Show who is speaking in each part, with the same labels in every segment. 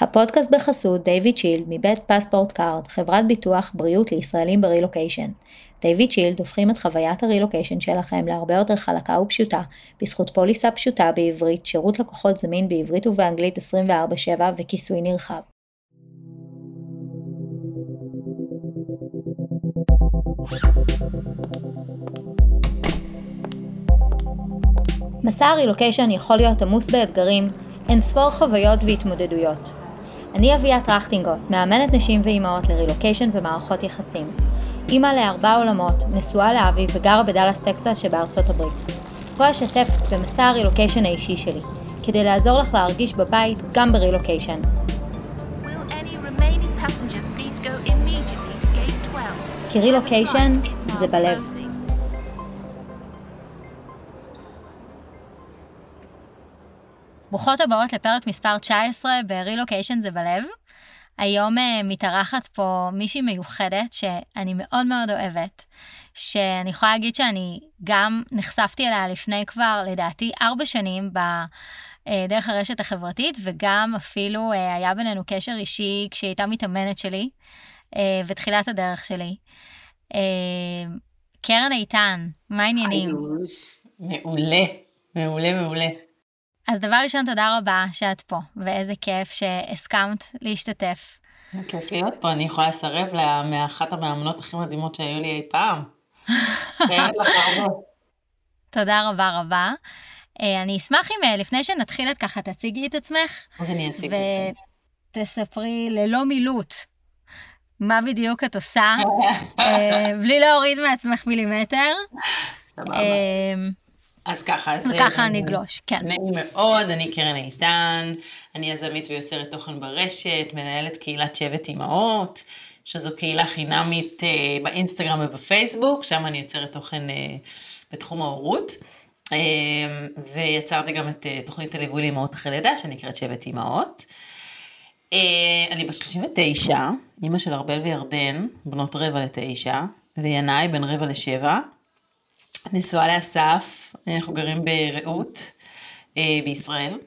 Speaker 1: הפודקאסט בחסות David Shield מבית PassportCard, חברת ביטוח בריאות לישראלים ברילוקיישן. David Shield הופכים את חוויית הרילוקיישן שלכם להרבה יותר חלקה ופשוטה, בזכות פוליסה פשוטה בעברית, שירות לקוחות זמין בעברית ובאנגלית 24/7 וכיסוי נרחב. מסע הרילוקיישן יכול להיות עמוס באתגרים, אין ספור חוויות והתמודדויות. אני אביה טרכטינגוט, מאמנת נשים ואימהות לרילוקיישן ומערכות יחסים. אימא לארבע עלמות, נשואה לאבי וגרה בדאלאס טקסס שבארצות הברית. פה אשתף במסע הרילוקיישן האישי שלי, כדי לעזור לך להרגיש בבית גם ברילוקיישן. כי רילוקיישן זה בלב. ברוכות הבאות לפרק מספר 19 ב-Relocation זה בלב. היום uh, מתארחת פה מישהי מיוחדת שאני מאוד מאוד אוהבת, שאני יכולה להגיד שאני גם נחשפתי אליה לפני כבר, לדעתי, ארבע שנים ב... אה, דרך הרשת החברתית, וגם אפילו uh, היה בינינו קשר אישי כשהיא הייתה מתאמנת שלי, בתחילת הדרך שלי. קרן איתן, מה העניינים?
Speaker 2: מעולה, מעולה, מעולה.
Speaker 1: אז דבר ראשון, תודה רבה שאת פה, ואיזה כיף שהסכמת להשתתף.
Speaker 2: כיף להיות פה, אני יכולה לסרב מאחת המאמנות הכי מדהימות שהיו לי אי פעם.
Speaker 1: תודה רבה רבה. אה, אני אשמח אם אה, לפני שנתחיל את ככה תציגי את עצמך.
Speaker 2: אז אני אציג את עצמי.
Speaker 1: ותספרי ללא מילוט מה בדיוק את עושה, אה, בלי להוריד מעצמך מילימטר.
Speaker 2: סבבה. אז ככה,
Speaker 1: אז ככה אני אגלוש, כן.
Speaker 2: נעים מאוד, אני קרן איתן, אני יזמית ויוצרת תוכן ברשת, מנהלת קהילת שבט אימהות, שזו קהילה חינמית אה, באינסטגרם ובפייסבוק, שם אני יוצרת תוכן אה, בתחום ההורות. אה, ויצרתי גם את אה, תוכנית הליווי לאמהות אחרי לידה, שנקראת שבט אימהות. אה, אני בת 39, אימא של ארבל וירדן, בנות רבע לתשע, וינאי בן רבע לשבע. נשואה לאסף, אנחנו גרים ברעות אה, בישראל.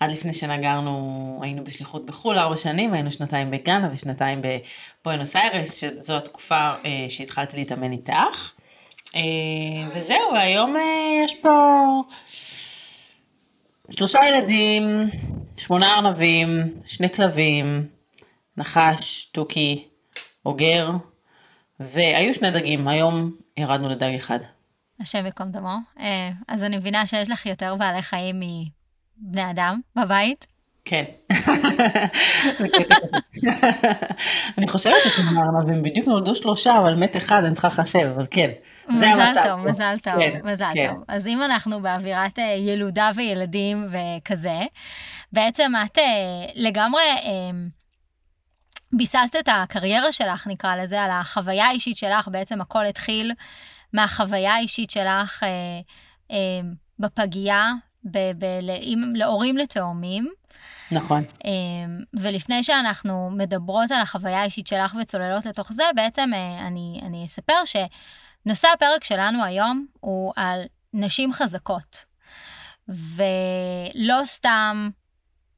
Speaker 2: עד לפני שנה גרנו, היינו בשליחות בחו"ל ארבע שנים, היינו שנתיים בגאנה ושנתיים בבואנוס איירס, שזו התקופה אה, שהתחלתי להתאמן איתך. אה, וזהו, היום יש פה שלושה ילדים, שמונה ארנבים, שני כלבים, נחש, תוכי, אוגר, והיו שני דגים, היום ירדנו לדג אחד.
Speaker 1: השם ייקום דמו. אה, אז אני מבינה שיש לך יותר בעלי חיים מבני אדם בבית.
Speaker 2: כן. אני חושבת ששמונה ארנבים בדיוק נולדו שלושה, אבל מת אחד, אני צריכה לחשב, אבל כן.
Speaker 1: מזל טוב, מזל טוב, כן, מזל כן. טוב. אז אם אנחנו באווירת אה, ילודה וילדים וכזה, בעצם את אה, לגמרי ביססת את הקריירה שלך, נקרא לזה, על החוויה האישית שלך, בעצם הכל התחיל מהחוויה האישית שלך אה, אה, בפגייה, ב- ב- לאם, להורים לתאומים.
Speaker 2: נכון. אה,
Speaker 1: ולפני שאנחנו מדברות על החוויה האישית שלך וצוללות לתוך זה, בעצם אה, אני, אני אספר שנושא הפרק שלנו היום הוא על נשים חזקות. ולא סתם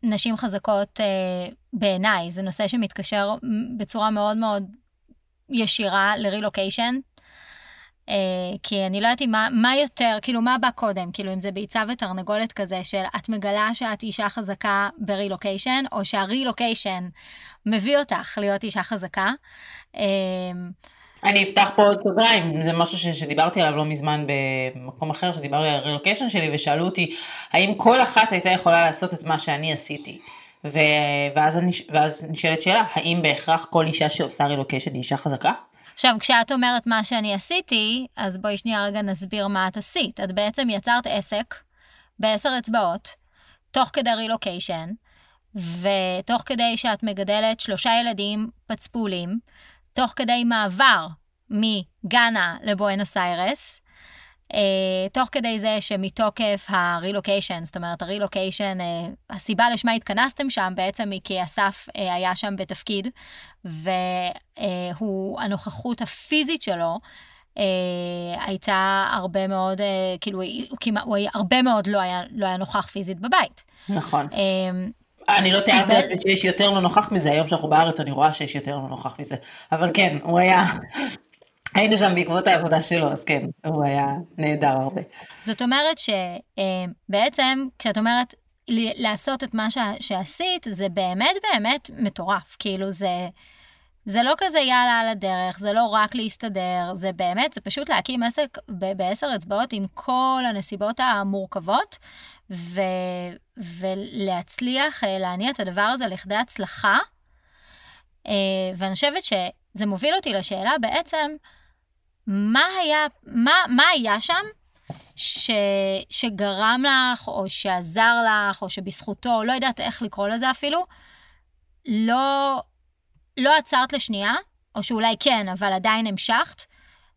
Speaker 1: נשים חזקות אה, בעיניי, זה נושא שמתקשר בצורה מאוד מאוד ישירה לרילוקיישן, Uh, כי אני לא יודעת מה, מה יותר, כאילו, מה בא קודם? כאילו, אם זה ביצה ותרנגולת כזה, של את מגלה שאת אישה חזקה ברילוקיישן, או שהרילוקיישן מביא אותך להיות אישה חזקה. Uh,
Speaker 2: אני אפתח פה עוד סוגריים, זה משהו ש, שדיברתי עליו לא מזמן במקום אחר, שדיברתי על הרילוקיישן שלי, ושאלו אותי, האם כל אחת הייתה יכולה לעשות את מה שאני עשיתי? ו, ואז, ואז נשאלת שאלה, האם בהכרח כל אישה שעושה רילוקיישן היא אישה חזקה?
Speaker 1: עכשיו, כשאת אומרת מה שאני עשיתי, אז בואי שנייה רגע נסביר מה את עשית. את בעצם יצרת עסק בעשר אצבעות, תוך כדי רילוקיישן, ותוך כדי שאת מגדלת שלושה ילדים פצפולים, תוך כדי מעבר מגאנה לבואנוס איירס, Uh, תוך כדי זה שמתוקף הרילוקיישן, זאת אומרת הרילוקיישן, uh, הסיבה לשמה התכנסתם שם בעצם היא כי אסף uh, היה שם בתפקיד, והוא, הנוכחות הפיזית שלו uh, הייתה הרבה מאוד, uh, כאילו, הוא, כמעט, הוא הרבה מאוד לא היה, לא היה נוכח פיזית בבית.
Speaker 2: נכון. Uh, אני לא תיארתי לעצמי שיש יותר לא נוכח מזה, היום שאנחנו בארץ אני רואה שיש יותר לא נוכח מזה. אבל כן, הוא היה, היינו שם בעקבות העבודה שלו, אז כן, הוא היה נהדר הרבה.
Speaker 1: זאת אומרת שבעצם, כשאת אומרת לעשות את מה שעשית, זה באמת באמת מטורף. כאילו זה... זה לא כזה יאללה על הדרך, זה לא רק להסתדר, זה באמת, זה פשוט להקים עסק בעשר אצבעות עם כל הנסיבות המורכבות, ו, ולהצליח אה, להניע את הדבר הזה לכדי הצלחה. אה, ואני חושבת שזה מוביל אותי לשאלה בעצם, מה היה, מה, מה היה שם ש, שגרם לך, או שעזר לך, או שבזכותו, לא יודעת איך לקרוא לזה אפילו, לא, לא עצרת לשנייה, או שאולי כן, אבל עדיין המשכת,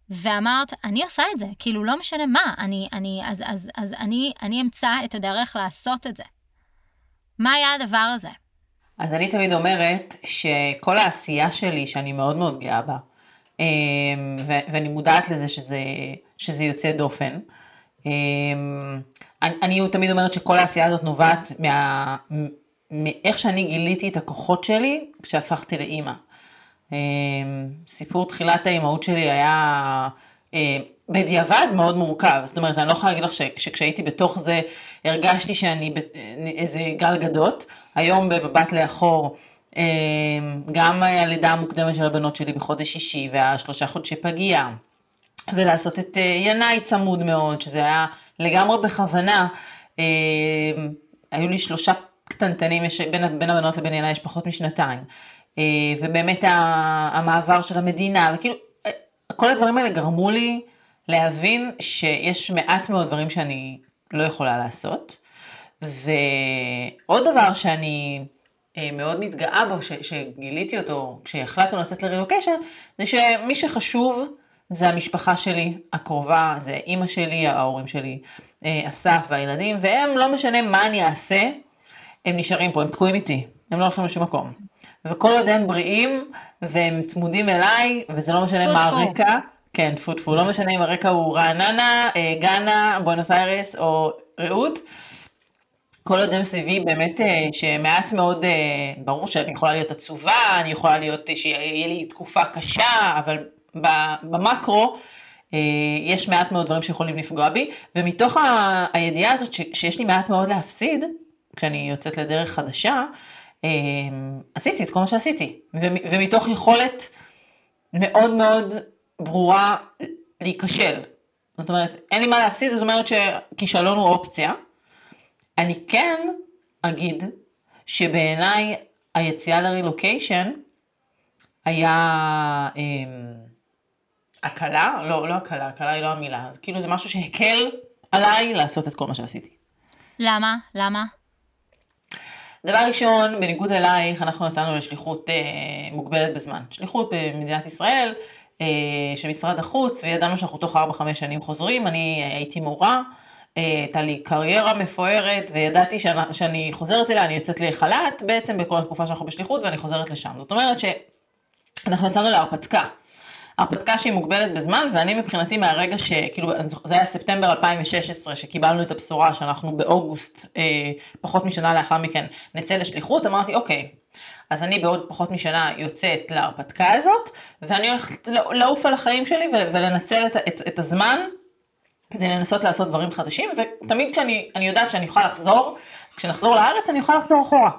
Speaker 1: ואמרת, אני עושה את זה, כאילו, לא משנה מה, אני, אני, אז, אז, אז אני, אני אמצא את הדרך לעשות את זה. מה היה הדבר הזה?
Speaker 2: אז אני תמיד אומרת שכל העשייה שלי, שאני מאוד מאוד גאה בה, ואני מודעת לזה שזה, שזה יוצא דופן, אמ, אני, אני תמיד אומרת שכל העשייה הזאת נובעת מה, מאיך שאני גיליתי את הכוחות שלי כשהפכתי לאימא. אמ, סיפור תחילת האימהות שלי היה בדיעבד מאוד מורכב, זאת אומרת, אני לא יכולה להגיד לך שכשהייתי בתוך זה הרגשתי שאני איזה גל גדות, היום במבט לאחור, אמ, גם הלידה המוקדמת של הבנות שלי בחודש שישי והשלושה חודשי פגיעה, ולעשות את אה, ינאי צמוד מאוד, שזה היה לגמרי בכוונה, אמ, היו לי שלושה קטנטנים, יש, בין, בין הבנות לבין ילדיי יש פחות משנתיים. אה, ובאמת המעבר של המדינה, וכאילו, אה, כל הדברים האלה גרמו לי להבין שיש מעט מאוד דברים שאני לא יכולה לעשות. ועוד דבר שאני מאוד מתגאה בו, שגיליתי אותו כשהחלטנו לצאת לרילוקיישן, זה שמי שחשוב זה המשפחה שלי הקרובה, זה אימא שלי, ההורים שלי, אסף והילדים, והם, לא משנה מה אני אעשה, הם נשארים פה, הם תקועים איתי, הם לא הולכים לשום מקום. וכל עוד הם בריאים, והם צמודים אליי, וזה לא משנה מה הרקע, כן, טפו טפו, לא משנה אם הרקע הוא רעננה, אה, גאנה, בואנוס איירס או רעות, כל עוד סביבי באמת אה, שמעט מאוד, אה, ברור שאני יכולה להיות עצובה, אני יכולה להיות, שיהיה לי תקופה קשה, אבל במקרו, יש מעט מאוד דברים שיכולים לפגוע בי, ומתוך הידיעה הזאת שיש לי מעט מאוד להפסיד, כשאני יוצאת לדרך חדשה, עשיתי את כל מה שעשיתי, ומתוך יכולת מאוד מאוד ברורה להיכשל. זאת אומרת, אין לי מה להפסיד, זאת אומרת שכישלון הוא אופציה. אני כן אגיד שבעיניי היציאה לרילוקיישן היה אה, הקלה, לא, לא הקלה, הקלה היא לא המילה, זה כאילו זה משהו שהקל עליי לעשות את כל מה שעשיתי.
Speaker 1: למה? למה?
Speaker 2: דבר ראשון, בניגוד אלייך, אנחנו יצאנו לשליחות אה, מוגבלת בזמן. שליחות במדינת ישראל, אה, של משרד החוץ, וידענו שאנחנו תוך 4-5 שנים חוזרים. אני אה, הייתי מורה, אה, הייתה לי קריירה מפוארת, וידעתי שאני, שאני חוזרת אליה, אני יוצאת לחל"ת בעצם בכל התקופה שאנחנו בשליחות, ואני חוזרת לשם. זאת אומרת שאנחנו יצאנו להרפתקה. הרפתקה שהיא מוגבלת בזמן, ואני מבחינתי מהרגע שכאילו, זה היה ספטמבר 2016, שקיבלנו את הבשורה שאנחנו באוגוסט, אה, פחות משנה לאחר מכן, נצא לשליחות, אמרתי, אוקיי, אז אני בעוד פחות משנה יוצאת להרפתקה הזאת, ואני הולכת לעוף על החיים שלי ולנצל את, את, את הזמן כדי לנסות לעשות דברים חדשים, ותמיד כשאני יודעת שאני יכולה לחזור, כשנחזור לארץ אני יכולה לחזור אחורה.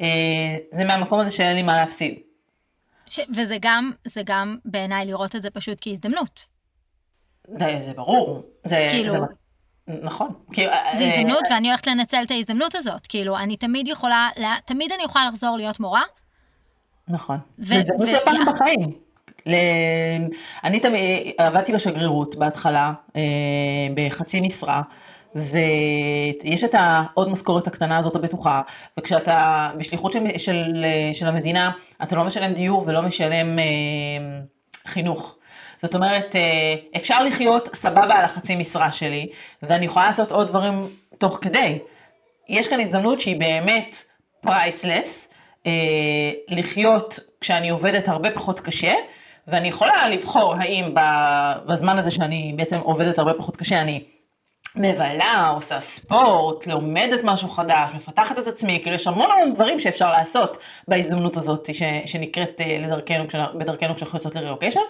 Speaker 2: אה, זה מהמקום הזה שאין לי מה להפסיד.
Speaker 1: ש... וזה גם, זה גם בעיניי לראות את זה פשוט כהזדמנות.
Speaker 2: זה, זה ברור. זה, כאילו... זה... נכון.
Speaker 1: כאילו, זה אה, הזדמנות אה... ואני הולכת לנצל את ההזדמנות הזאת. כאילו, אני תמיד יכולה, תמיד אני יכולה לחזור להיות מורה.
Speaker 2: נכון. ו- זה הזדמנות לא פעם בחיים. אני תמיד עבדתי בשגרירות בהתחלה, אה, בחצי משרה. ויש את העוד משכורת הקטנה הזאת הבטוחה, וכשאתה בשליחות של, של, של המדינה, אתה לא משלם דיור ולא משלם אה, חינוך. זאת אומרת, אה, אפשר לחיות סבבה על החצי משרה שלי, ואני יכולה לעשות עוד דברים תוך כדי. יש כאן הזדמנות שהיא באמת פרייסלס, אה, לחיות כשאני עובדת הרבה פחות קשה, ואני יכולה לבחור האם בזמן הזה שאני בעצם עובדת הרבה פחות קשה, אני מבלה, עושה ספורט, לומדת משהו חדש, מפתחת את עצמי, כאילו יש המון המון דברים שאפשר לעשות בהזדמנות הזאת ש, שנקראת אה, לדרכנו, בדרכנו כשאנחנו יוצאות לרילוקיישן,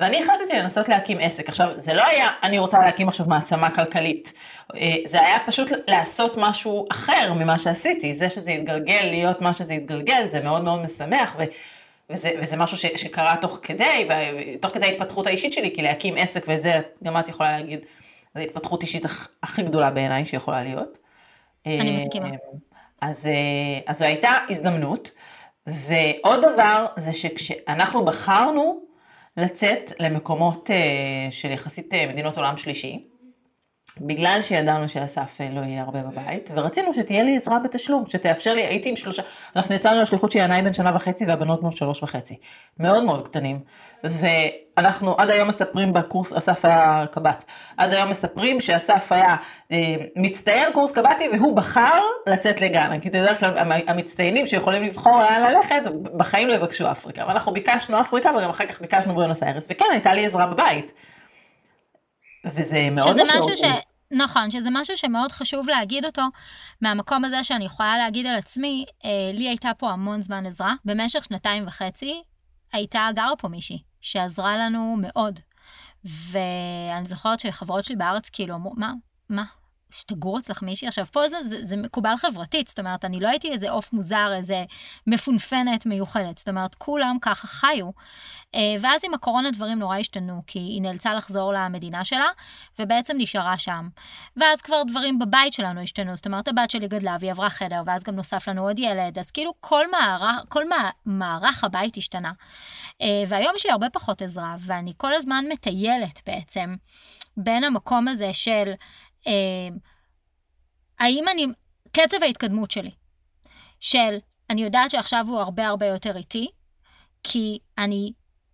Speaker 2: ואני החלטתי לנסות להקים עסק. עכשיו, זה לא היה, אני רוצה להקים עכשיו מעצמה כלכלית, אה, זה היה פשוט לעשות משהו אחר ממה שעשיתי, זה שזה יתגלגל להיות מה שזה יתגלגל, זה מאוד מאוד משמח, ו... וזה, וזה משהו ש, שקרה תוך כדי, ותוך כדי ההתפתחות האישית שלי, כי להקים עסק וזה, גם את יכולה להגיד, זו ההתפתחות אישית הכי גדולה בעיניי שיכולה להיות.
Speaker 1: אני מסכימה.
Speaker 2: אז, אז זו הייתה הזדמנות. ועוד דבר זה שכשאנחנו בחרנו לצאת למקומות של יחסית מדינות עולם שלישי, בגלל שידענו שאסף לא יהיה הרבה בבית, ורצינו שתהיה לי עזרה בתשלום, שתאפשר לי, הייתי עם שלושה, אנחנו יצאנו לשליחות שינאי בן שנה וחצי והבנות בנות שלוש וחצי. מאוד מאוד קטנים. ואנחנו עד היום מספרים בקורס, אסף היה קב"ט, עד היום מספרים שאסף היה אה, מצטיין קורס קב"טי והוא בחר לצאת לגן. כי בדרך כלל המצטיינים שיכולים לבחור לאן ללכת, בחיים לא יבקשו אפריקה. ואנחנו ביקשנו אפריקה וגם אחר כך ביקשנו בואנוס איירס, וכן, הייתה לי עזרה בבית. וזה מאוד משמעותי. ש...
Speaker 1: נכון, שזה משהו שמאוד חשוב להגיד אותו, מהמקום הזה שאני יכולה להגיד על עצמי, אה, לי הייתה פה המון זמן עזרה. במשך שנתיים וחצי הייתה גרה פה מישהי, שעזרה לנו מאוד. ואני זוכרת שחברות שלי בארץ כאילו אמרו, מה, מה, שתגור אצלך מישהי. עכשיו, פה זה, זה, זה מקובל חברתית, זאת אומרת, אני לא הייתי איזה עוף מוזר, איזה מפונפנת מיוחדת, זאת אומרת, כולם ככה חיו. אה, ואז עם הקורונה דברים נורא השתנו, כי היא נאלצה לחזור למדינה שלה, ובעצם נשארה שם. ואז כבר דברים בבית שלנו השתנו, זאת אומרת, הבת שלי גדלה והיא עברה חדר, ואז גם נוסף לנו עוד ילד, אז כאילו כל מערך, כל מערך הבית השתנה. אה, והיום יש לי הרבה פחות עזרה, ואני כל הזמן מטיילת בעצם בין המקום הזה של... אה, האם אני, קצב ההתקדמות שלי, של אני יודעת שעכשיו הוא הרבה הרבה יותר איטי, כי אני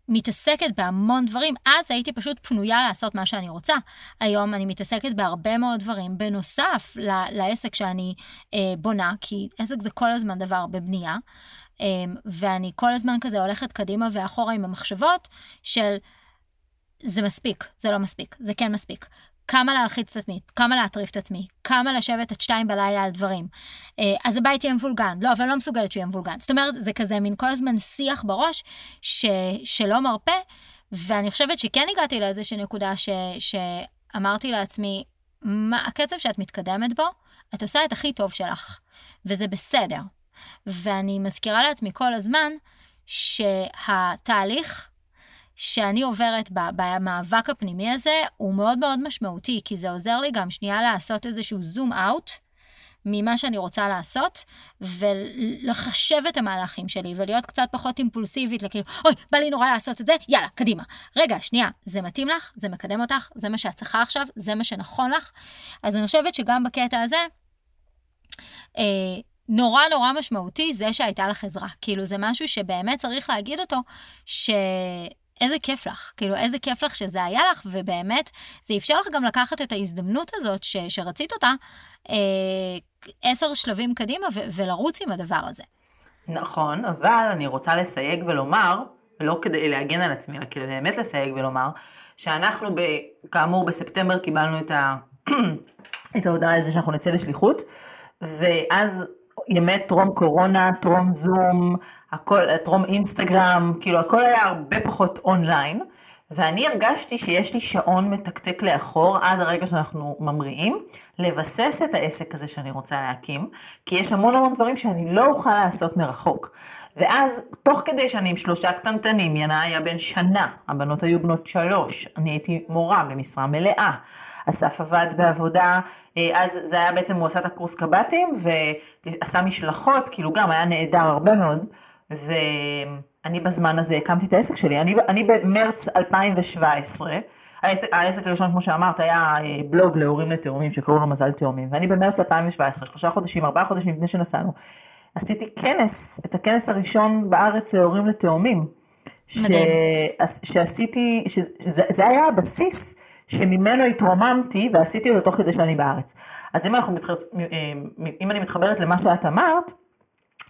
Speaker 1: מתעסקת בהמון דברים, אז הייתי פשוט פנויה לעשות מה שאני רוצה. היום אני מתעסקת בהרבה מאוד דברים, בנוסף ל- לעסק שאני אה, בונה, כי עסק זה כל הזמן דבר בבנייה, אה, ואני כל הזמן כזה הולכת קדימה ואחורה עם המחשבות של זה מספיק, זה לא מספיק, זה כן מספיק. כמה להלחיץ את עצמי, כמה להטריף את עצמי, כמה לשבת עד שתיים בלילה על דברים. אה, אז הבית יהיה מבולגן, לא, אבל אני לא מסוגלת שהוא יהיה מבולגן. זאת אומרת, זה כזה מין כל הזמן שיח בראש ש, שלא מרפה, ואני חושבת שכן הגעתי לאיזושהי נקודה ש, שאמרתי לעצמי, מה הקצב שאת מתקדמת בו, את עושה את הכי טוב שלך, וזה בסדר. ואני מזכירה לעצמי כל הזמן שהתהליך שאני עוברת במאבק הפנימי הזה הוא מאוד מאוד משמעותי, כי זה עוזר לי גם שנייה לעשות איזשהו זום אאוט ממה שאני רוצה לעשות, ולחשב את המהלכים שלי, ולהיות קצת פחות אימפולסיבית, לכאילו, אוי, בא לי נורא לעשות את זה, יאללה, קדימה. רגע, שנייה, זה מתאים לך? זה מקדם אותך? זה מה שאת צריכה עכשיו? זה מה שנכון לך? אז אני חושבת שגם בקטע הזה, אה, נורא נורא משמעותי זה שהייתה לך עזרה. כאילו, זה משהו שבאמת צריך להגיד אותו, ש... איזה כיף לך, כאילו איזה כיף לך שזה היה לך, ובאמת, זה אפשר לך גם לקחת את ההזדמנות הזאת ש, שרצית אותה, אה, עשר שלבים קדימה ו- ולרוץ עם הדבר הזה.
Speaker 2: נכון, אבל אני רוצה לסייג ולומר, לא כדי להגן על עצמי, אלא כדי באמת לסייג ולומר, שאנחנו ב, כאמור בספטמבר קיבלנו את, ה, את ההודעה על זה שאנחנו נצא לשליחות, ואז ימי טרום קורונה, טרום זום, הכל, טרום אינסטגרם, כאילו הכל היה הרבה פחות אונליין, ואני הרגשתי שיש לי שעון מתקתק לאחור עד הרגע שאנחנו ממריאים, לבסס את העסק הזה שאני רוצה להקים, כי יש המון המון דברים שאני לא אוכל לעשות מרחוק. ואז, תוך כדי שאני עם שלושה קטנטנים, ינאי היה בן שנה, הבנות היו בנות שלוש, אני הייתי מורה במשרה מלאה. אסף עבד בעבודה, אה, אז זה היה בעצם, הוא עשה את הקורס קב"טים, ועשה משלחות, כאילו גם היה נהדר הרבה מאוד, ואני בזמן הזה הקמתי את העסק שלי. אני, אני במרץ 2017, העסק, העסק הראשון, כמו שאמרת, היה אה, בלוג להורים לתאומים שקראו לו מזל תאומים, ואני במרץ 2017, שלושה חודשים, ארבעה חודשים לפני שנסענו, עשיתי כנס, את הכנס הראשון בארץ להורים לתאומים. ש... שעשיתי, שזה היה הבסיס שממנו התרוממתי ועשיתי אותו תוך כדי שאני בארץ. אז אם, מתחר... אה, אם אני מתחברת למה שאת אמרת,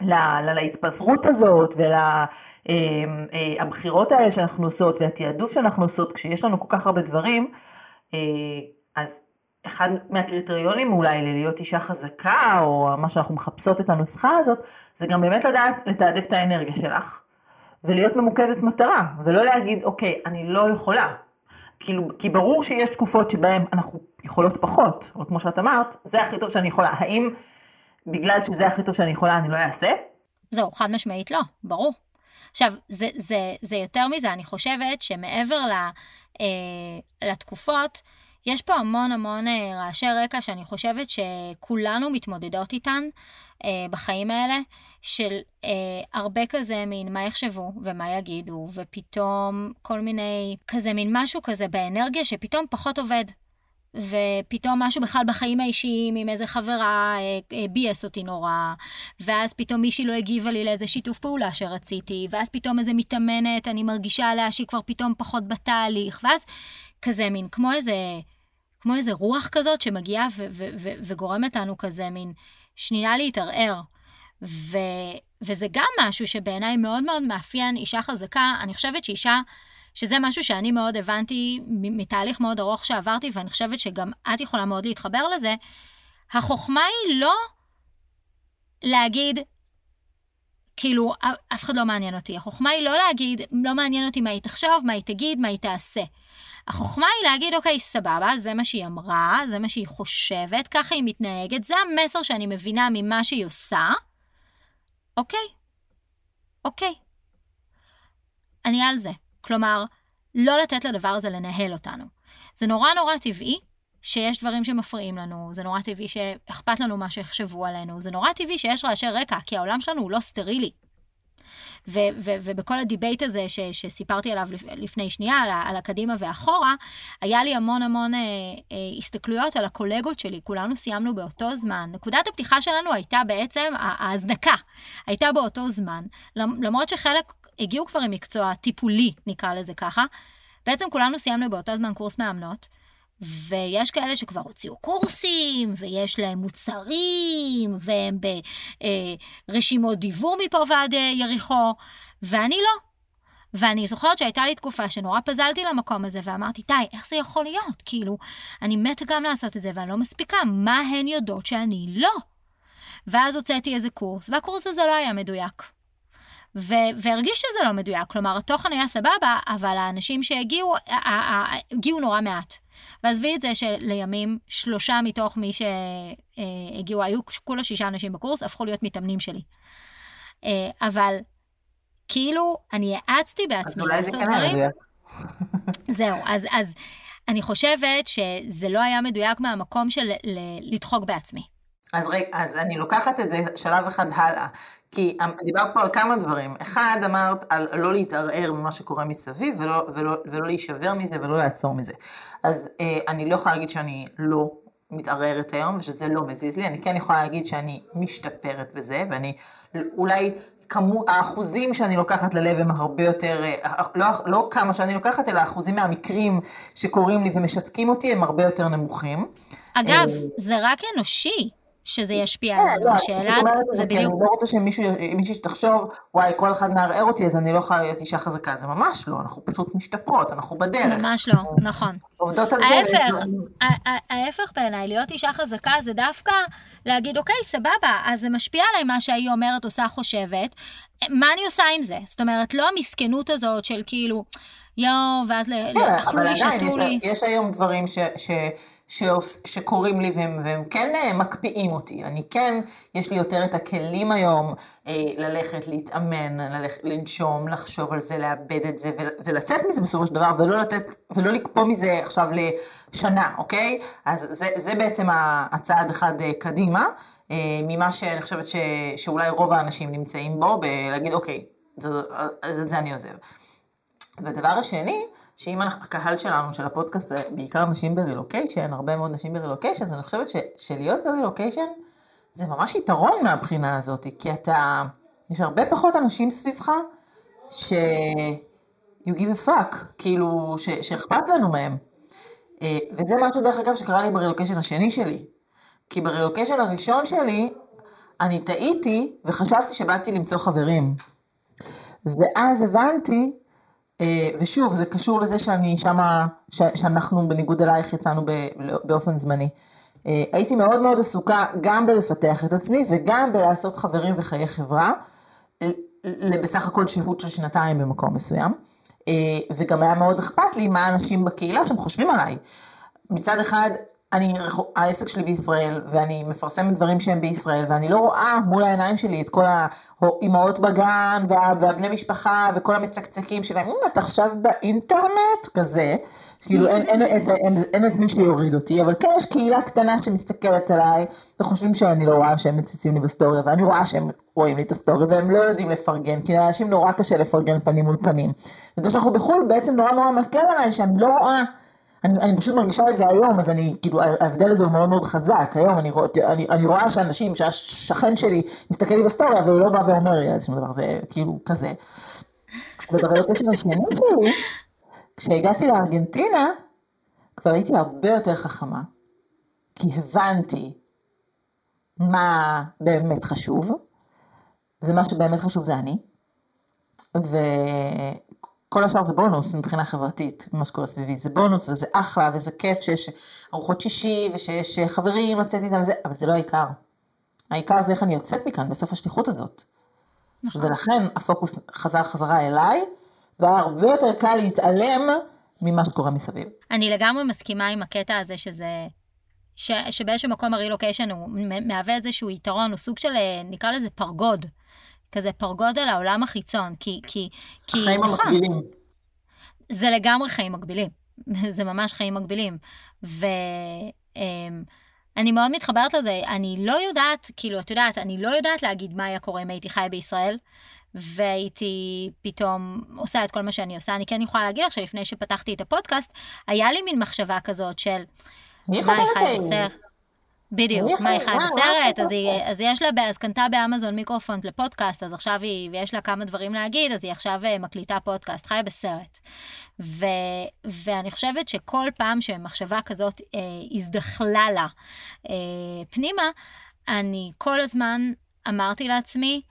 Speaker 2: לה, להתפזרות הזאת ולבחירות אה, אה, האלה שאנחנו עושות והתעדוף שאנחנו עושות כשיש לנו כל כך הרבה דברים, אז אחד מהקריטריונים אולי ללהיות אישה חזקה, או מה שאנחנו מחפשות את הנוסחה הזאת, זה גם באמת לדעת לתעדף את האנרגיה שלך, ולהיות ממוקדת מטרה, ולא להגיד, אוקיי, אני לא יכולה. כאילו, כי ברור שיש תקופות שבהן אנחנו יכולות פחות, אבל כמו שאת אמרת, זה הכי טוב שאני יכולה. האם בגלל שזה הכי טוב שאני יכולה, אני לא אעשה?
Speaker 1: זהו, חד משמעית לא, ברור. עכשיו, זה, זה, זה יותר מזה, אני חושבת שמעבר ל, אה, לתקופות, יש פה המון המון אה, רעשי רקע שאני חושבת שכולנו מתמודדות איתן אה, בחיים האלה, של אה, הרבה כזה מין מה יחשבו ומה יגידו, ופתאום כל מיני, כזה מין משהו כזה באנרגיה שפתאום פחות עובד. ופתאום משהו בכלל בחיים האישיים עם איזה חברה אה, אה, ביאס אותי נורא, ואז פתאום מישהי לא הגיבה לי לאיזה שיתוף פעולה שרציתי, ואז פתאום איזה מתאמנת, אני מרגישה עליה שהיא כבר פתאום פחות בתהליך, ואז כזה מין כמו איזה, כמו איזה רוח כזאת שמגיעה ו- ו- ו- וגורמת לנו כזה מין שנייה להתערער. ו- וזה גם משהו שבעיניי מאוד מאוד מאפיין אישה חזקה. אני חושבת שאישה שזה משהו שאני מאוד הבנתי מתהליך מאוד ארוך שעברתי, ואני חושבת שגם את יכולה מאוד להתחבר לזה. החוכמה היא לא להגיד, כאילו, אף אחד לא מעניין אותי. החוכמה היא לא להגיד, לא מעניין אותי מה היא תחשוב, מה היא תגיד, מה היא תעשה. החוכמה היא להגיד, אוקיי, סבבה, זה מה שהיא אמרה, זה מה שהיא חושבת, ככה היא מתנהגת, זה המסר שאני מבינה ממה שהיא עושה. אוקיי, אוקיי. אני על זה. כלומר, לא לתת לדבר הזה לנהל אותנו. זה נורא נורא טבעי שיש דברים שמפריעים לנו, זה נורא טבעי שאכפת לנו מה שיחשבו עלינו, זה נורא טבעי שיש רעשי רקע, כי העולם שלנו הוא לא סטרילי. ו- ו- ובכל ה debate הזה ש- שסיפרתי עליו לפני שנייה, על, על הקדימה ואחורה, היה לי המון המון אה, אה, הסתכלויות על הקולגות שלי, כולנו סיימנו באותו זמן. נקודת הפתיחה שלנו הייתה בעצם, ההזנקה הייתה באותו זמן, למרות שחלק הגיעו כבר עם מקצוע טיפולי, נקרא לזה ככה. בעצם כולנו סיימנו באותו זמן קורס מאמנות, ויש כאלה שכבר הוציאו קורסים, ויש להם מוצרים, והם ברשימות דיוור מפה ועד אה, יריחו, ואני לא. ואני זוכרת שהייתה לי תקופה שנורא פזלתי למקום הזה, ואמרתי, די, איך זה יכול להיות? כאילו, אני מתה גם לעשות את זה, ואני לא מספיקה, מה הן יודעות שאני לא? ואז הוצאתי איזה קורס, והקורס הזה לא היה מדויק. ו- והרגיש שזה לא מדויק, כלומר, התוכן היה סבבה, אבל האנשים שהגיעו, הגיעו נורא מעט. ועזבי את זה שלימים שלושה מתוך מי שהגיעו, היו כולה שישה אנשים בקורס, הפכו להיות מתאמנים שלי. אה, אבל כאילו, אני האצתי בעצמי.
Speaker 2: אז אולי זה כן היה.
Speaker 1: זהו, אז, אז אני חושבת שזה לא היה מדויק מהמקום של לדחוק בעצמי.
Speaker 2: אז רגע, אז אני לוקחת את זה שלב אחד הלאה, כי אמ, דיברת פה על כמה דברים. אחד, אמרת על לא להתערער ממה שקורה מסביב, ולא, ולא, ולא להישבר מזה ולא לעצור מזה. אז אה, אני לא יכולה להגיד שאני לא מתערערת היום, ושזה לא מזיז לי, אני כן יכולה להגיד שאני משתפרת בזה, ואני אולי כמו, האחוזים שאני לוקחת ללב הם הרבה יותר, אה, לא, לא כמה שאני לוקחת, אלא האחוזים מהמקרים שקורים לי ומשתקים אותי הם הרבה יותר נמוכים.
Speaker 1: אגב, אה, זה רק אנושי. שזה ישפיע על זה. השאלה,
Speaker 2: זה בדיוק... אני לא רוצה שמישהי תחשוב, וואי, כל אחד מערער אותי, אז אני לא יכולה להיות אישה חזקה. זה ממש לא, אנחנו פשוט משתפרות, אנחנו בדרך.
Speaker 1: ממש לא, נכון.
Speaker 2: עובדות על
Speaker 1: דרך. ההפך, ההפך בעיניי, להיות אישה חזקה זה דווקא להגיד, אוקיי, סבבה, אז זה משפיע עליי מה שהיא אומרת, עושה, חושבת. מה אני עושה עם זה? זאת אומרת, לא המסכנות הזאת של כאילו, יואו, ואז
Speaker 2: כן, אכלו לי, שתו לי. יש היום דברים ש... שקורים לי והם, והם כן אה, מקפיאים אותי. אני כן, יש לי יותר את הכלים היום אה, ללכת, להתאמן, ללכת, לנשום, לחשוב על זה, לאבד את זה ולצאת מזה בסופו של דבר, ולא לתת, ולא לקפוא מזה עכשיו לשנה, אוקיי? אז זה, זה בעצם הצעד אחד אה, קדימה, ממה שאני חושבת ש, שאולי רוב האנשים נמצאים בו, בלהגיד, אוקיי, זה, זה, זה אני עוזב. והדבר השני, שאם הקהל שלנו, של הפודקאסט, בעיקר נשים ברילוקיישן, הרבה מאוד נשים ברילוקיישן, אז אני חושבת ש, שלהיות ברילוקיישן זה ממש יתרון מהבחינה הזאת, כי אתה, יש הרבה פחות אנשים סביבך ש... you give a fuck, כאילו, ש, שאכפת לנו מהם. אה, וזה משהו, דרך אגב, שקרה לי ברילוקיישן השני שלי. כי ברילוקיישן הראשון שלי, אני טעיתי וחשבתי שבאתי למצוא חברים. ואז הבנתי אה, ושוב, זה קשור לזה שאני שמה, שאנחנו בניגוד אלייך יצאנו באופן זמני. אה, הייתי מאוד מאוד עסוקה גם בלפתח את עצמי וגם בלעשות חברים וחיי חברה, בסך הכל שהות של שנתיים במקום מסוים. וגם היה מאוד אכפת לי מה האנשים בקהילה שהם חושבים עליי. מצד אחד, אני, העסק שלי בישראל, ואני מפרסמת דברים שהם בישראל, ואני לא רואה מול העיניים שלי את כל האימהות בגן, וה, והבני משפחה, וכל המצקצקים שלהם, אם את עכשיו באינטרנט, כזה, כאילו אין, אין, אין, אין, אין את מי שיוריד אותי, אבל כן יש קהילה קטנה שמסתכלת עליי, וחושבים שאני לא רואה שהם מציצים לי בסטורי, ואני רואה שהם רואים לי את הסטורי, והם לא יודעים לפרגן, כי לאנשים נורא קשה לפרגן פנים מול פנים. וזה שאנחנו בחו"ל בעצם נורא נורא מקל עליי, שאני לא רואה אני, אני פשוט מרגישה את זה היום, אז אני, כאילו, ההבדל הזה הוא מאוד מאוד חזק. היום אני, רוא, אני, אני רואה שאנשים, שהשכן שלי מסתכל לי בסטוריה, והוא לא בא ואומר לי איזשהו דבר, זה כאילו כזה. וברגע השני שלי, כשהגעתי לארגנטינה, כבר הייתי הרבה יותר חכמה, כי הבנתי מה באמת חשוב, ומה שבאמת חשוב זה אני. ו... כל השאר זה בונוס מבחינה חברתית, מה שקורה סביבי, זה בונוס וזה אחלה וזה כיף שיש ארוחות שישי ושיש חברים לצאת איתם וזה, אבל זה לא העיקר. העיקר זה איך אני יוצאת מכאן בסוף השליחות הזאת. נכון. ולכן הפוקוס חזר חזרה אליי, והיה הרבה יותר קל להתעלם ממה שקורה מסביב.
Speaker 1: אני לגמרי מסכימה עם הקטע הזה שזה... ש, שבאיזשהו מקום הרילוקיישן הוא מהווה איזשהו יתרון, הוא סוג של, אה, נקרא לזה פרגוד. כזה פרגוד על העולם החיצון, כי... כי,
Speaker 2: כי החיים נכון, המקבילים.
Speaker 1: זה לגמרי חיים מקבילים. זה ממש חיים מקבילים. ואני אמ, מאוד מתחברת לזה, אני לא יודעת, כאילו, את יודעת, אני לא יודעת להגיד מה היה קורה אם הייתי חיה בישראל, והייתי פתאום עושה את כל מה שאני עושה. אני כן יכולה להגיד לך שלפני שפתחתי את הפודקאסט, היה לי מין מחשבה כזאת של...
Speaker 2: מי חושבת?
Speaker 1: בדיוק, מה היא חיה בסרט, אז, היא, אז יש לה, אז קנתה באמזון מיקרופון לפודקאסט, אז עכשיו היא, ויש לה כמה דברים להגיד, אז היא עכשיו אה, מקליטה פודקאסט, חיה בסרט. ו, ואני חושבת שכל פעם שמחשבה כזאת אה, הזדחלה לה אה, פנימה, אני כל הזמן אמרתי לעצמי,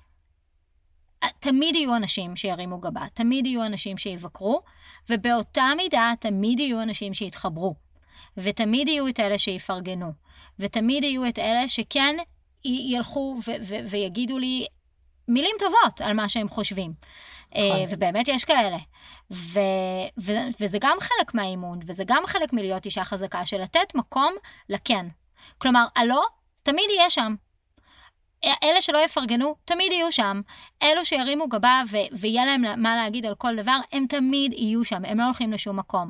Speaker 1: תמיד יהיו אנשים שירימו גבה, תמיד יהיו אנשים שיבקרו, ובאותה מידה תמיד יהיו אנשים שיתחברו, ותמיד יהיו את אלה שיפרגנו. ותמיד יהיו את אלה שכן ילכו ו- ו- ויגידו לי מילים טובות על מה שהם חושבים. אה, נכון. ובאמת יש כאלה. ו- ו- וזה גם חלק מהאימון, וזה גם חלק מלהיות אישה חזקה, של לתת מקום לכן. כלומר, הלא, תמיד יהיה שם. אלה שלא יפרגנו, תמיד יהיו שם. אלו שירימו גבה ו- ויהיה להם מה להגיד על כל דבר, הם תמיד יהיו שם, הם לא הולכים לשום מקום.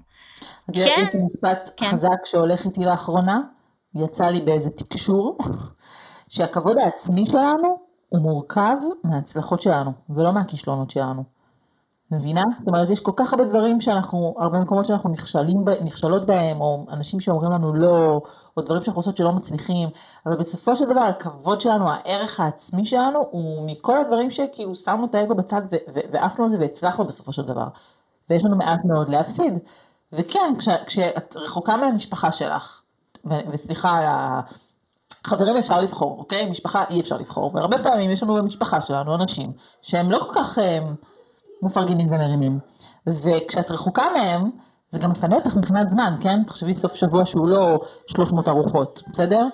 Speaker 2: את יודעת, כן, יש משפט כן. חזק שהולך איתי לאחרונה, יצא לי באיזה תקשור, שהכבוד העצמי שלנו הוא מורכב מההצלחות שלנו, ולא מהכישלונות שלנו. מבינה? זאת אומרת, יש כל כך הרבה דברים שאנחנו, הרבה מקומות שאנחנו נכשלים, נכשלות בהם, או אנשים שאומרים לנו לא, או דברים שאנחנו עושות שלא מצליחים, אבל בסופו של דבר הכבוד שלנו, הערך העצמי שלנו, הוא מכל הדברים שכאילו שמנו את האגו בצד ועפנו על זה והצלחנו בסופו של דבר. ויש לנו מעט מאוד להפסיד. וכן, כש, כשאת רחוקה מהמשפחה שלך, וסליחה על ה... חברים אפשר לבחור, אוקיי? משפחה אי אפשר לבחור, והרבה פעמים יש לנו במשפחה שלנו אנשים שהם לא כל כך הם, אה, מפרגנים ומרימים. וכשאת רחוקה מהם, זה גם מפנה אותך מבחינת זמן, כן? תחשבי סוף שבוע שהוא לא 300 ארוחות, בסדר?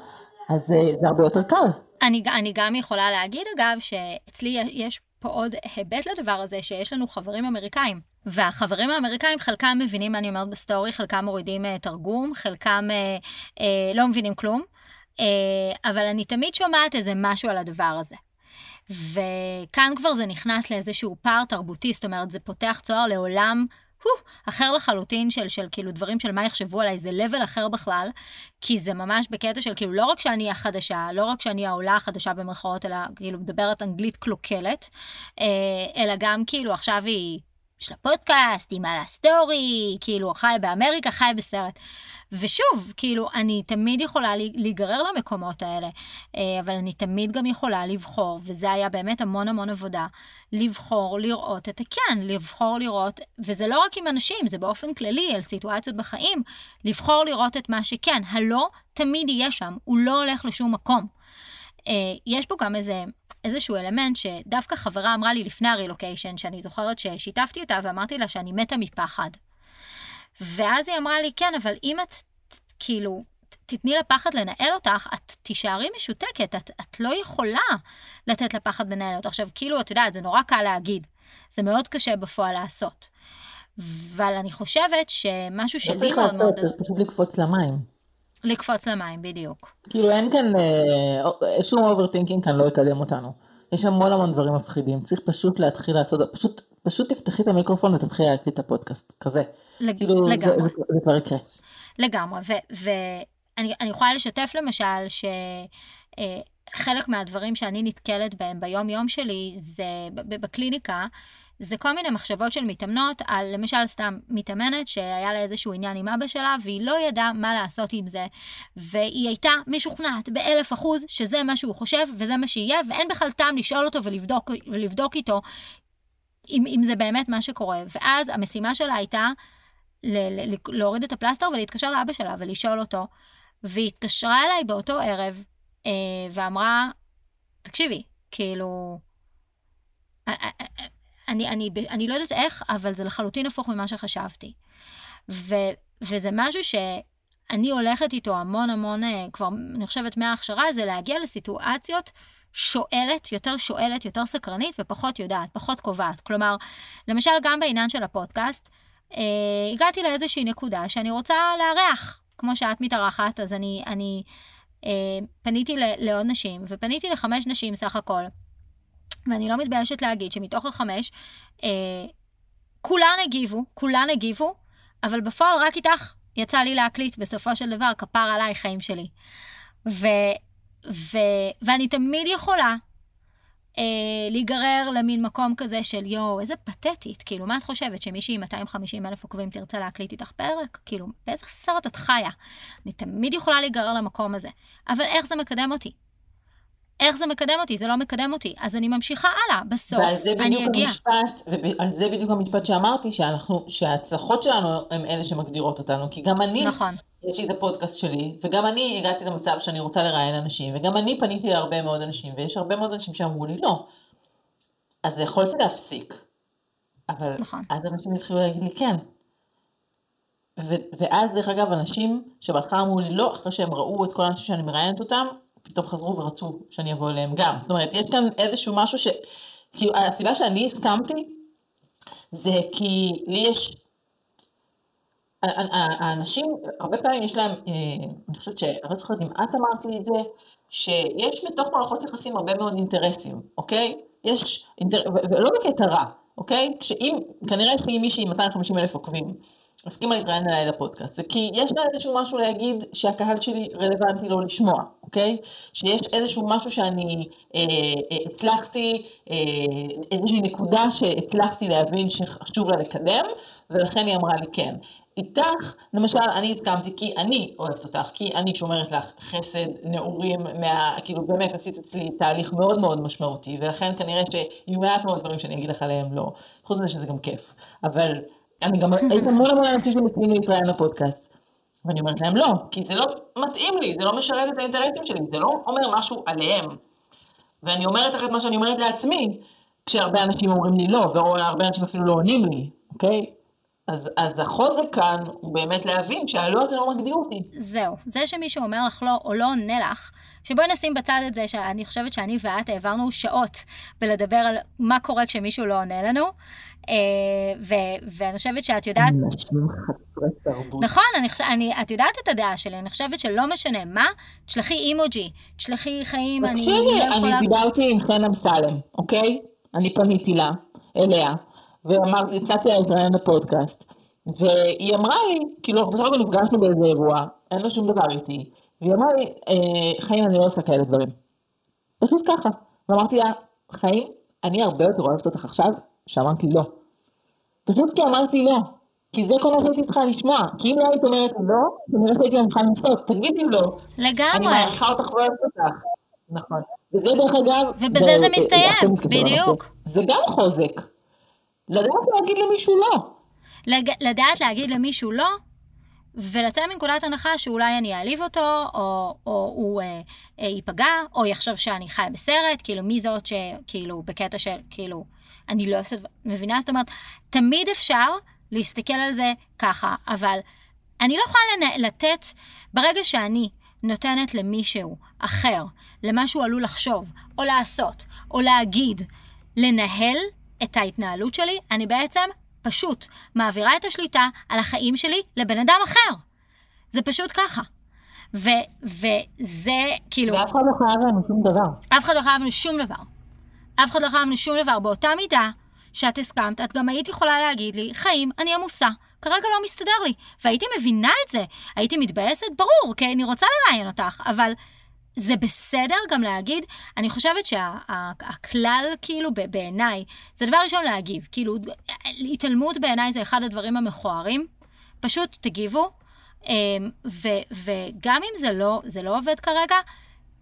Speaker 2: אז אה, זה הרבה יותר קל.
Speaker 1: אני, אני גם יכולה להגיד, אגב, שאצלי יש פה עוד היבט לדבר הזה, שיש לנו חברים אמריקאים. והחברים האמריקאים, חלקם מבינים מה אני אומרת בסטורי, חלקם מורידים uh, תרגום, חלקם uh, uh, לא מבינים כלום, uh, אבל אני תמיד שומעת איזה משהו על הדבר הזה. וכאן כבר זה נכנס לאיזשהו פער תרבותי, זאת אומרת, זה פותח צוהר לעולם הו, אחר לחלוטין של, של כאילו דברים של מה יחשבו עליי, זה level אחר בכלל, כי זה ממש בקטע של כאילו לא רק שאני החדשה, לא רק שאני העולה החדשה במרכאות, אלא כאילו מדברת אנגלית קלוקלת, אלא גם כאילו עכשיו היא יש לה פודקאסט, היא מעלה סטורי, כאילו, חי באמריקה, חי בסרט. ושוב, כאילו, אני תמיד יכולה להיגרר למקומות האלה, אה, אבל אני תמיד גם יכולה לבחור, וזה היה באמת המון המון עבודה, לבחור לראות את הכן, לבחור לראות, וזה לא רק עם אנשים, זה באופן כללי, על סיטואציות בחיים, לבחור לראות את מה שכן. הלא תמיד יהיה שם, הוא לא הולך לשום מקום. אה, יש פה גם איזה איזשהו אלמנט שדווקא חברה אמרה לי לפני הרילוקיישן, שאני זוכרת ששיתפתי אותה ואמרתי לה שאני מתה מפחד. ואז היא אמרה לי, כן, אבל אם את, כאילו, תתני לפחד לנהל אותך, את תישארי משותקת, את, את לא יכולה לתת לפחד לנהל אותך. עכשיו, כאילו, את יודעת, זה נורא קל להגיד, זה מאוד קשה בפועל לעשות. אבל אני חושבת שמשהו שלי
Speaker 2: מאוד מאוד... לא צריך לעשות, צריך פשוט לקפוץ למים.
Speaker 1: לקפוץ למים, בדיוק.
Speaker 2: כאילו אין כאן, אה, שום overthinking כאן לא יקדם אותנו. יש המון המון דברים מפחידים, צריך פשוט להתחיל לעשות, פשוט, פשוט תפתחי את המיקרופון ותתחילי להקליט את הפודקאסט, כזה.
Speaker 1: לג... כאילו, לגמרי.
Speaker 2: זה, זה, זה כבר יקרה.
Speaker 1: לגמרי, ואני יכולה לשתף למשל שחלק אה, מהדברים שאני נתקלת בהם ביום יום שלי זה בקליניקה, זה כל מיני מחשבות של מתאמנות על למשל סתם מתאמנת שהיה לה איזשהו עניין עם אבא שלה והיא לא ידעה מה לעשות עם זה. והיא הייתה משוכנעת באלף אחוז שזה מה שהוא חושב וזה מה שיהיה ואין בכלל טעם לשאול אותו ולבדוק, ולבדוק איתו אם, אם זה באמת מה שקורה. ואז המשימה שלה הייתה ל- ל- להוריד את הפלסטר ולהתקשר לאבא שלה ולשאול אותו. והיא התקשרה אליי באותו ערב אה, ואמרה, תקשיבי, כאילו... אני, אני, אני לא יודעת איך, אבל זה לחלוטין הפוך ממה שחשבתי. ו, וזה משהו שאני הולכת איתו המון המון, אה, כבר, אני חושבת, מההכשרה, זה להגיע לסיטואציות שואלת, יותר שואלת, יותר סקרנית ופחות יודעת, פחות קובעת. כלומר, למשל, גם בעניין של הפודקאסט, אה, הגעתי לאיזושהי נקודה שאני רוצה לארח, כמו שאת מתארחת, אז אני, אני אה, פניתי לעוד נשים, ופניתי לחמש נשים סך הכל. ואני לא מתביישת להגיד שמתוך החמש, אה, כולן הגיבו, כולן הגיבו, אבל בפועל רק איתך יצא לי להקליט בסופו של דבר, כפר עליי חיים שלי. ו, ו, ואני תמיד יכולה אה, להיגרר למין מקום כזה של יואו, איזה פתטית, כאילו, מה את חושבת, שמישהי עם 250 אלף עוקבים תרצה להקליט איתך פרק? כאילו, באיזה סרט את חיה? אני תמיד יכולה להיגרר למקום הזה. אבל איך זה מקדם אותי? איך זה מקדם אותי? זה לא מקדם אותי. אז אני ממשיכה הלאה, בסוף אני אגיע.
Speaker 2: המשפט, ועל זה בדיוק המשפט שאמרתי, שאנחנו, שההצלחות שלנו הן אלה שמגדירות אותנו, כי גם אני,
Speaker 1: נכון.
Speaker 2: יש לי את הפודקאסט שלי, וגם אני הגעתי למצב שאני רוצה לראיין אנשים, וגם אני פניתי להרבה מאוד אנשים, ויש הרבה מאוד אנשים שאמרו לי לא. אז יכולתי להפסיק. אבל נכון. אז אנשים התחילו להגיד לי כן. ו- ואז דרך אגב אנשים שבהתחלה אמרו לי לא, אחרי שהם ראו את כל האנשים שאני מראיינת אותם, פתאום חזרו ורצו שאני אבוא אליהם גם. זאת אומרת, יש כאן איזשהו משהו ש... כאילו, הסיבה שאני הסכמתי, זה כי לי יש... האנשים, הרבה פעמים יש להם, אה, אני חושבת שאני לא זוכרת אם את אמרת לי את זה, שיש בתוך מערכות יחסים הרבה מאוד אינטרסים, אוקיי? יש, אינטר... ולא בקטע רע, אוקיי? כשאם, כנראה שאם מישהי עם 250 אלף עוקבים, הסכימה להתראיין אליי לפודקאסט, זה כי יש לה איזשהו משהו להגיד שהקהל שלי רלוונטי לו לשמוע, אוקיי? שיש איזשהו משהו שאני אה, אה, הצלחתי, אה, איזושהי נקודה שהצלחתי להבין שחשוב לה לקדם, ולכן היא אמרה לי כן. איתך, למשל, אני הסכמתי כי אני אוהבת אותך, כי אני שומרת לך חסד, נעורים, מה, כאילו באמת עשית אצלי תהליך מאוד מאוד משמעותי, ולכן כנראה שיהיו מעט מאוד דברים שאני אגיד לך עליהם לא, חוץ מזה שזה גם כיף, אבל אני גם, היית המון המון אנשים שמציעים להתראיין לפודקאסט. ואני אומרת להם לא, כי זה לא מתאים לי, זה לא משרת את האינטרסים שלי, זה לא אומר משהו עליהם. ואני אומרת לך את מה שאני אומרת לעצמי, כשהרבה אנשים אומרים לי לא, והרבה אנשים אפילו לא עונים לי, אוקיי? אז, אז החוזק כאן הוא באמת להבין שהלא הזה לא מגדיר אותי.
Speaker 1: זהו, זה שמישהו אומר לך לא או לא עונה לך, שבואי נשים בצד את זה שאני חושבת שאני ואת העברנו שעות בלדבר על מה קורה כשמישהו לא עונה לנו, ו- ואני חושבת שאת יודעת...
Speaker 2: אנשים חסרי תרבות.
Speaker 1: נכון, אני, אני, את יודעת את הדעה שלי, אני חושבת שלא משנה מה, תשלחי אימוג'י, תשלחי חיים, אני
Speaker 2: לא יכולה... אני דיברתי עם חן אמסלם, אוקיי? אני פניתי לה, אליה. ואמרתי, יצאתי לה להתראיין לפודקאסט, והיא אמרה לי, כאילו, אנחנו בסך הכל נפגשנו באיזה אירוע, אין לו שום דבר איתי, והיא אמרה לי, אה, חיים, אני לא עושה כאלה דברים. פשוט ככה. ואמרתי לה, חיים, אני הרבה יותר אוהבת אותך עכשיו, שאמרתי לא. פשוט כי אמרתי לא. כי זה כל מה שהייתי צריכה לשמוע. כי אם לא היית אומרת לא, כנראה שהייתי ממך לנסות, תגידי לא.
Speaker 1: לגמרי.
Speaker 2: אני מעריכה אותך ואוהבת אותך. נכון. וזה דרך אגב...
Speaker 1: ובזה זה מסתיים, בדיוק.
Speaker 2: זה גם חוזק. לדעת להגיד למישהו לא.
Speaker 1: לג... לדעת להגיד למישהו לא, ולצאת מנקודת הנחה שאולי אני אעליב אותו, או, או הוא אה, אה, ייפגע, או יחשוב שאני חיה בסרט, כאילו, מי זאת שכאילו, בקטע של, כאילו, אני לא עושה, מבינה? זאת אומרת, תמיד אפשר להסתכל על זה ככה, אבל אני לא יכולה לתת, ברגע שאני נותנת למישהו אחר, למה שהוא עלול לחשוב, או לעשות, או להגיד, לנהל את ההתנהלות שלי, אני בעצם פשוט מעבירה את השליטה על החיים שלי לבן אדם אחר. זה פשוט ככה. ו, וזה כאילו...
Speaker 2: ואף אחד לא חייב לנו שום דבר.
Speaker 1: אף אחד לא חייב לנו שום דבר. אף אחד לא חייב לנו שום דבר. באותה מידה שאת הסכמת, את גם היית יכולה להגיד לי, חיים, אני עמוסה, כרגע לא מסתדר לי. והייתי מבינה את זה. הייתי מתבאסת? ברור, כי אני רוצה לראיין אותך, אבל זה בסדר גם להגיד, אני חושבת שהכלל, שה, כאילו, בעיניי, זה דבר ראשון להגיב. כאילו, התעלמות בעיניי זה אחד הדברים המכוערים. פשוט תגיבו, אמ, וגם אם זה לא, זה לא עובד כרגע,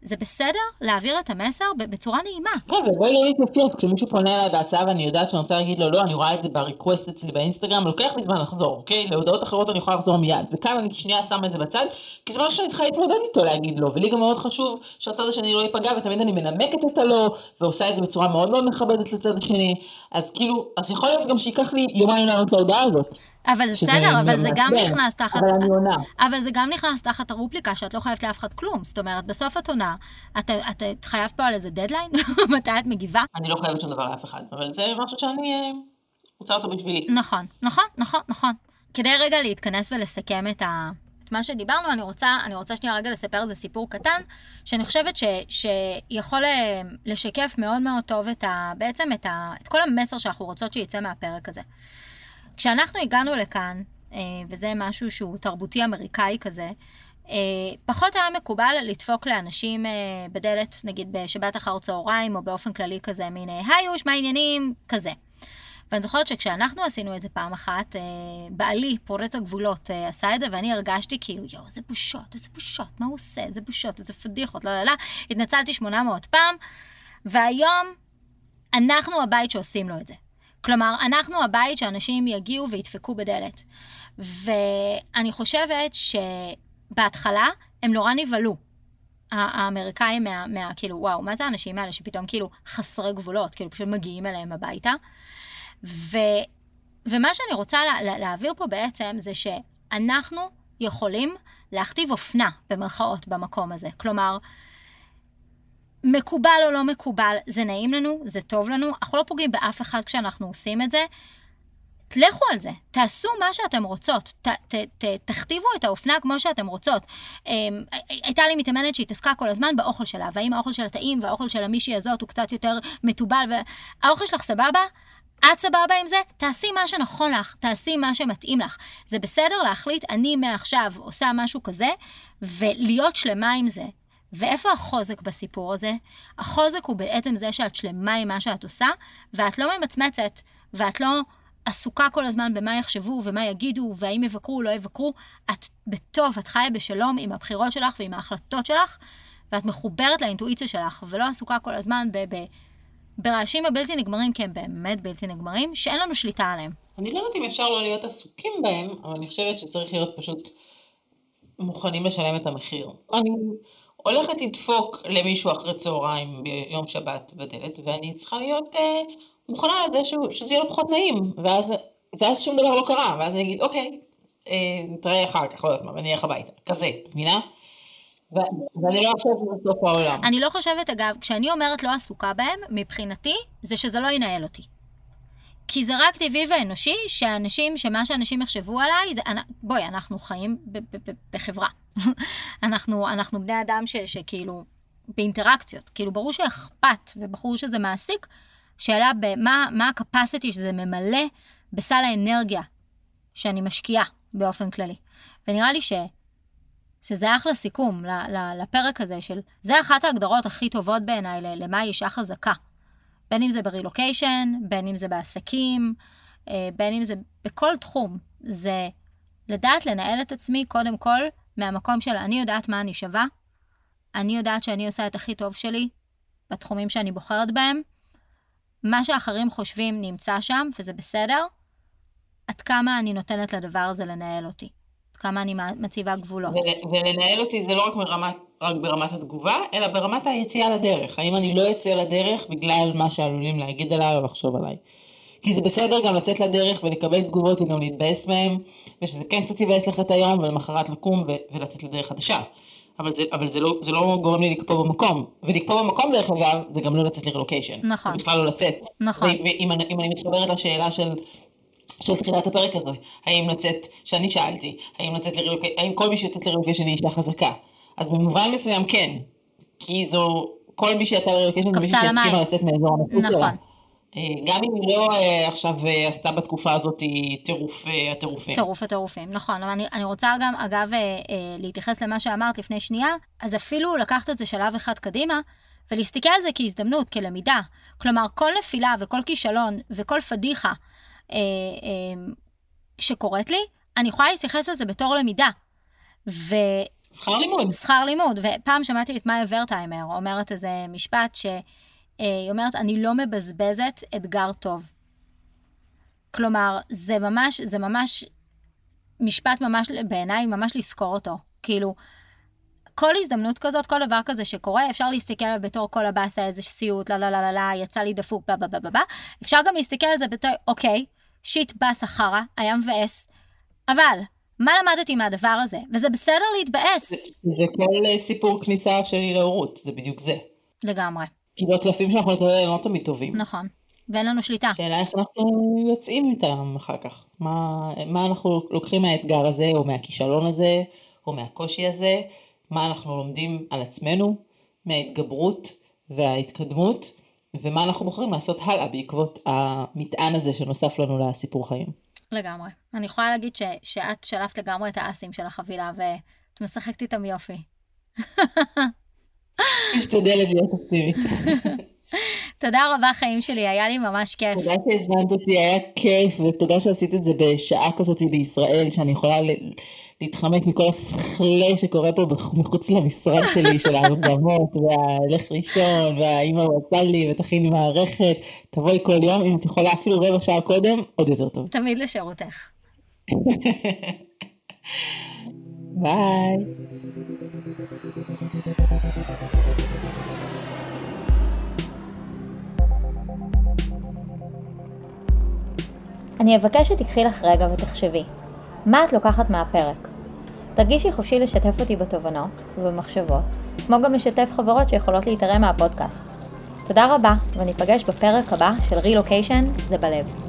Speaker 1: זה בסדר להעביר את המסר בצורה נעימה.
Speaker 2: כן, ובואי לא להתייפייף, כשמישהו פונה אליי בהצעה ואני יודעת שאני רוצה להגיד לו, לא, אני רואה את זה בריקווסט אצלי באינסטגרם, לוקח לי זמן לחזור, אוקיי? להודעות אחרות אני יכולה לחזור מיד. וכאן אני שנייה שמה את זה בצד, כי זה משהו שאני צריכה להתמודד איתו להגיד לו, ולי גם מאוד חשוב שהצד השני לא ייפגע, ותמיד אני מנמקת את הלא, ועושה את זה בצורה מאוד מאוד מכבדת לצד השני. אז כאילו, אז יכול להיות גם שייקח לי יומיים לענות להודעה הזאת.
Speaker 1: אבל בסדר, אבל זה גם נכנס תחת...
Speaker 2: אבל אני עונה.
Speaker 1: אבל זה גם נכנס תחת הרופליקה שאת לא חייבת לאף אחד כלום. זאת אומרת, בסוף את עונה, את, את, את חייבת פה על איזה דדליין? מתי את מגיבה?
Speaker 2: אני לא חייבת שום דבר לאף אחד, אבל זה משהו שאני אה, רוצה אותו בשבילי.
Speaker 1: נכון, נכון, נכון, נכון. כדי רגע להתכנס ולסכם את ה... את מה שדיברנו, אני רוצה, אני רוצה שנייה רגע לספר איזה סיפור קטן, שאני חושבת ש, שיכול אה, לשקף מאוד מאוד טוב את ה, בעצם את, ה, את כל המסר שאנחנו רוצות שיצא מהפרק הזה. כשאנחנו הגענו לכאן, אה, וזה משהו שהוא תרבותי אמריקאי כזה, אה, פחות היה מקובל לדפוק לאנשים אה, בדלת, נגיד בשבת אחר צהריים, או באופן כללי כזה, מין היי יוש, מה העניינים? כזה. ואני זוכרת שכשאנחנו עשינו את זה פעם אחת, בעלי, פורץ הגבולות, עשה את זה, ואני הרגשתי כאילו, יואו, איזה בושות, איזה בושות, מה הוא עושה, איזה בושות, איזה פדיחות, לא, לא, לא. התנצלתי 800 פעם, והיום אנחנו הבית שעושים לו את זה. כלומר, אנחנו הבית שאנשים יגיעו וידפקו בדלת. ואני חושבת שבהתחלה הם נורא נבהלו. האמריקאים מה, מה, כאילו, וואו, מה זה האנשים האלה שפתאום כאילו חסרי גבולות, כאילו פשוט מגיעים אליהם הביתה. ו, ומה שאני רוצה לה, לה, להעביר פה בעצם זה שאנחנו יכולים להכתיב אופנה, במרכאות, במקום הזה. כלומר, מקובל או לא מקובל, זה נעים לנו, זה טוב לנו, אנחנו לא פוגעים באף אחד כשאנחנו עושים את זה. לכו על זה, תעשו מה שאתם רוצות, ת, ת, ת, תכתיבו את האופנה כמו שאתם רוצות. Um, הייתה לי מתאמנת שהתעסקה כל הזמן באוכל שלה, והאם האוכל שלה טעים והאוכל של המישהי הזאת הוא קצת יותר מתובל, והאוכל שלך סבבה? את סבבה עם זה? תעשי מה שנכון לך, תעשי מה שמתאים לך. זה בסדר להחליט, אני מעכשיו עושה משהו כזה, ולהיות שלמה עם זה. ואיפה החוזק בסיפור הזה? החוזק הוא בעצם זה שאת שלמה עם מה שאת עושה, ואת לא ממצמצת, ואת לא עסוקה כל הזמן במה יחשבו ומה יגידו, והאם יבקרו או לא יבקרו. את בטוב, את חיה בשלום עם הבחירות שלך ועם ההחלטות שלך, ואת מחוברת לאינטואיציה שלך, ולא עסוקה כל הזמן ב... ב ברעשים הבלתי נגמרים, כי הם באמת בלתי נגמרים, שאין לנו שליטה עליהם.
Speaker 2: אני לא יודעת אם אפשר לא להיות עסוקים בהם, אבל אני חושבת שצריך להיות פשוט מוכנים לשלם את המחיר. אני הולכת לדפוק למישהו אחרי צהריים ביום שבת בדלת, ואני צריכה להיות אה, מוכנה לזה שהוא, שזה יהיה לו פחות נעים, ואז, ואז שום דבר לא קרה, ואז אני אגיד, אוקיי, אה, נתראה אחר כך, לא יודעת מה, ואני אלך הביתה, כזה, מבינה? ואני לא חושבת שזה סוף העולם.
Speaker 1: אני לא חושבת, אגב, כשאני אומרת לא עסוקה בהם, מבחינתי, זה שזה לא ינהל אותי. כי זה רק טבעי ואנושי שאנשים, שמה שאנשים יחשבו עליי, זה, בואי, אנחנו חיים בחברה. אנחנו, אנחנו בני אדם ש, שכאילו, באינטראקציות. כאילו, ברור שאכפת וברור שזה מעסיק, שאלה במה מה הקפסיטי שזה ממלא בסל האנרגיה שאני משקיעה באופן כללי. ונראה לי ש... שזה אחלה סיכום ל, ל, לפרק הזה של, זה אחת ההגדרות הכי טובות בעיניי למה היא אישה חזקה. בין אם זה ברילוקיישן, בין אם זה בעסקים, אה, בין אם זה בכל תחום. זה לדעת לנהל את עצמי קודם כל מהמקום של אני יודעת מה אני שווה, אני יודעת שאני עושה את הכי טוב שלי בתחומים שאני בוחרת בהם, מה שאחרים חושבים נמצא שם, וזה בסדר. עד כמה אני נותנת לדבר הזה לנהל אותי. עד כמה אני מציבה גבולות.
Speaker 2: ולנהל אותי זה לא רק, מרמת, רק ברמת התגובה, אלא ברמת היציאה לדרך. האם אני לא אצא לדרך בגלל מה שעלולים להגיד עליי או לחשוב עליי. כי זה בסדר גם לצאת לדרך ולקבל תגובות וגם להתבאס מהם, ושזה כן קצת יבאס לך את היום, ולמחרת לקום ו- ולצאת לדרך חדשה. אבל, זה, אבל זה, לא, זה לא גורם לי לקפוא במקום. ולקפוא במקום, דרך אגב, זה גם לא לצאת לרילוקיישן.
Speaker 1: נכון.
Speaker 2: זה בכלל לא לצאת.
Speaker 1: נכון.
Speaker 2: ואם אני, אני מתחברת לשאלה של, של תחילת הפרק הזה, האם לצאת, שאני שאלתי, האם לצאת לרילוקיישן, האם כל מי שיוצאת לרילוקיישן היא אישה חזקה? אז במובן מסוים כן. כי זו, כל מי שיצא לרילוקיישן זה מישהו שהסכימה לצאת מאזור הנוחות נכון. שלה. אה, גם אם היא לא אה, עכשיו אה, עשתה בתקופה הזאת טירוף הטירופים.
Speaker 1: טירוף הטירופים, נכון. אבל אני, אני רוצה גם, אגב, להתייחס למה שאמרת לפני שנייה, אז אפילו לקחת את זה שלב אחד קדימה, ולהסתכל על זה כהזדמנות, כלמידה. כלומר, כל נפילה וכל כישלון וכל פדיחה אה, אה, שקורית לי, אני יכולה להתייחס לזה בתור למידה. ו...
Speaker 2: שכר לימוד.
Speaker 1: שכר לימוד. ופעם שמעתי את מאיה ורטהיימר אומרת איזה משפט ש... אה, היא אומרת, אני לא מבזבזת אתגר טוב. כלומר, זה ממש, זה ממש משפט ממש, בעיניי, ממש לזכור אותו. כאילו, כל הזדמנות כזאת, כל דבר כזה שקורה, אפשר להסתכל עליו בתור כל הבאסה, איזה סיוט, לא, לא, לא, לא, לא, יצא לי דפוק, בלה, בלה, בלה, בלה. אפשר גם להסתכל על זה בתור, אוקיי, שיט באסה חרא, היה מבאס, אבל, מה למדתי מהדבר הזה? וזה בסדר להתבאס.
Speaker 2: זה, זה כל סיפור כניסה שלי להורות, זה בדיוק זה.
Speaker 1: לגמרי.
Speaker 2: כאילו הקלפים שאנחנו נקבל הם לא תמיד טובים.
Speaker 1: נכון, ואין לנו שליטה.
Speaker 2: שאלה איך אנחנו יוצאים איתם אחר כך. מה, מה אנחנו לוקחים מהאתגר הזה, או מהכישלון הזה, או מהקושי הזה, מה אנחנו לומדים על עצמנו, מההתגברות וההתקדמות, ומה אנחנו בוחרים לעשות הלאה בעקבות המטען הזה שנוסף לנו לסיפור חיים.
Speaker 1: לגמרי. אני יכולה להגיד ש, שאת שלפת לגמרי את האסים של החבילה, ואת משחקת איתם יופי.
Speaker 2: משתדלת להיות אופטימית.
Speaker 1: תודה רבה חיים שלי, היה לי ממש כיף.
Speaker 2: תודה שהזמנת אותי, היה כיף, ותודה שעשית את זה בשעה כזאת בישראל, שאני יכולה להתחמק מכל הסכלה שקורה פה מחוץ למשרד שלי, של ההרדמות, והלך ראשון, והאימא הוא עשה לי, ותכיני מערכת, תבואי כל יום, אם את יכולה אפילו רבע שעה קודם, עוד יותר טוב.
Speaker 1: תמיד לשירותך.
Speaker 2: ביי.
Speaker 1: אני אבקש שתיקחי לך רגע ותחשבי, מה את לוקחת מהפרק? תרגישי חופשי לשתף אותי בתובנות ובמחשבות, כמו גם לשתף חברות שיכולות להתערם מהפודקאסט. תודה רבה, וניפגש בפרק הבא של רילוקיישן זה בלב.